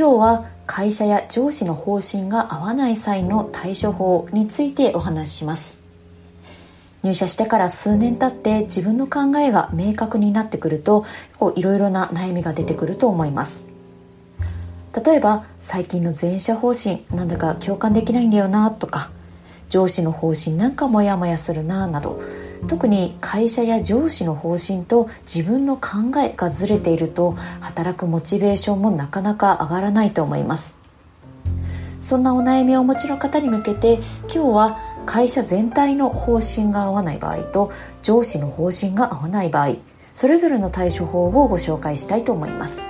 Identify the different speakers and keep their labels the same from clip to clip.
Speaker 1: 今日は会社や上司の方針が合わない際の対処法についてお話しします。入社してから数年経って自分の考えが明確になってくるといろいろな悩みが出てくると思います。例えば最近の全社方針なんだか共感できないんだよなとか上司の方針なんかモヤモヤするななど特に会社や上司の方針と自分の考えがずれていると働くモチベーションもなかなか上がらないと思います。そんなお悩みをお持ちの方に向けて今日は会社全体の方針が合わない場合と上司の方針が合わない場合それぞれの対処法をご紹介したいと思います。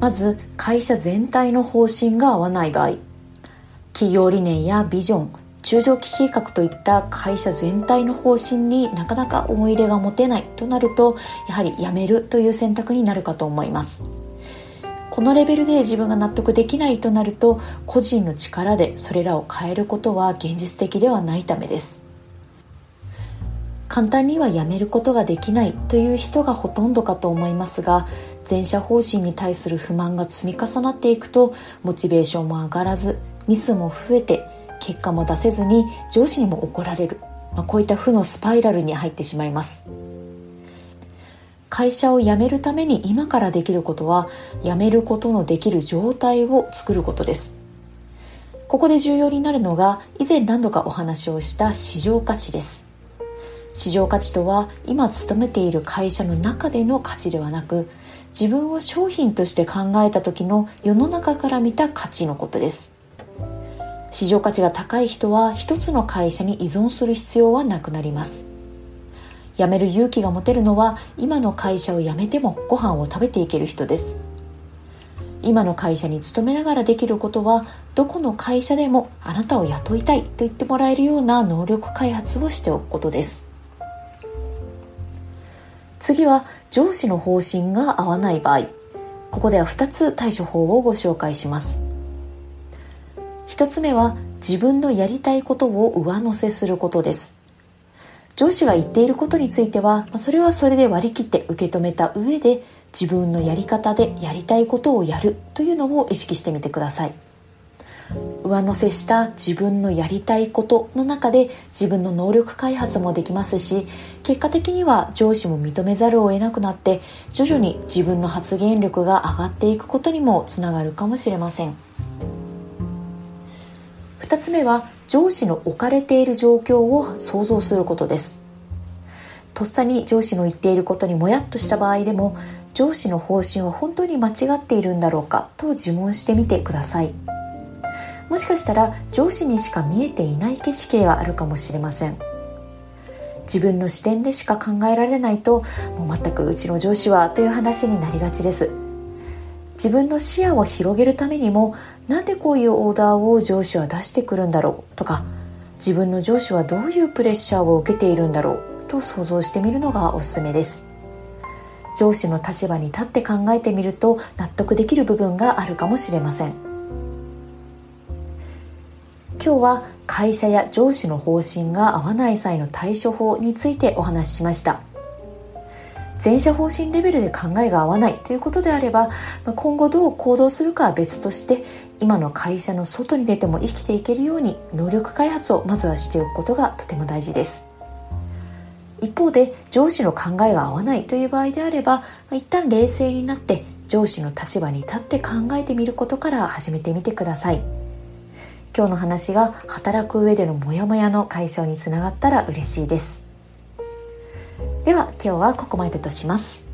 Speaker 1: まず会社全体の方針が合わない場合。企業理念やビジョン中長期計画といった会社全体の方針になかなか思い入れが持てないとなるとやはり辞めるという選択になるかと思います。このレベルで自分が納得できないとなると個人の力でそれらを変えることは現実的ではないためです。簡単にはやめることができないという人がほとんどかと思いますが全社方針に対する不満が積み重なっていくとモチベーションも上がらずミスも増えて結果も出せずに上司にも怒られる、まあ、こういった負のスパイラルに入ってしまいます。会社を辞めるために今からできることは辞めることのできる状態を作ることです。ここで重要になるのが以前何度かお話をした市場価値です。市場価値とは今勤めている会社の中での価値ではなく自分を商品として考えた時の世の中から見た価値のことです。市場価値が高い人は一つの会社に依存する必要はなくなります。辞める勇気が持てるのは今の会社を辞めてもご飯を食べていける人です。今の会社に勤めながらできることはどこの会社でもあなたを雇いたいと言ってもらえるような能力開発をしておくことです。次は上司の方針が合わない場合。ここでは2つ対処法をご紹介します。1つ目は自分のやりたいことを上乗せすることです。上司が言っていることについてはそれはそれで割り切って受け止めた上で自分のやり方でやりたいことをやるというのを意識してみてください。上乗せした自分のやりたいことの中で自分の能力開発もできますし結果的には上司も認めざるを得なくなって徐々に自分の発言力が上がっていくことにもつながるかもしれません。2つ目は上司の置かれている状況を想像することです。とっさに上司の言っていることにもやっとした場合でも上司の方針は本当に間違っているんだろうかと自問してみてください。もしかしたら上司にしか見えていない景色があるかもしれません。自分の視点でしか考えられないともう全くうちの上司はという話になりがちです。自分の視野を広げるためにもなんでこういうオーダーを上司は出してくるんだろう？とか自分の上司はどういうプレッシャーを受けているんだろう？と想像してみるのがおすすめです。上司の立場に立って考えてみると納得できる部分があるかもしれません。今日は会社や上司の方針が合わない際の対処法についてお話ししました。全社方針レベルで考えが合わないということであれば今後どう行動するかは別として今の会社の外に出ても生きていけるように能力開発をまずはしておくことがとても大事です。一方で上司の考えが合わないという場合であれば一旦冷静になって上司の立場に立って考えてみることから始めてみてください。今日の話が働く上でのモヤモヤの解消につながったら嬉しいです。では今日はここまでとします。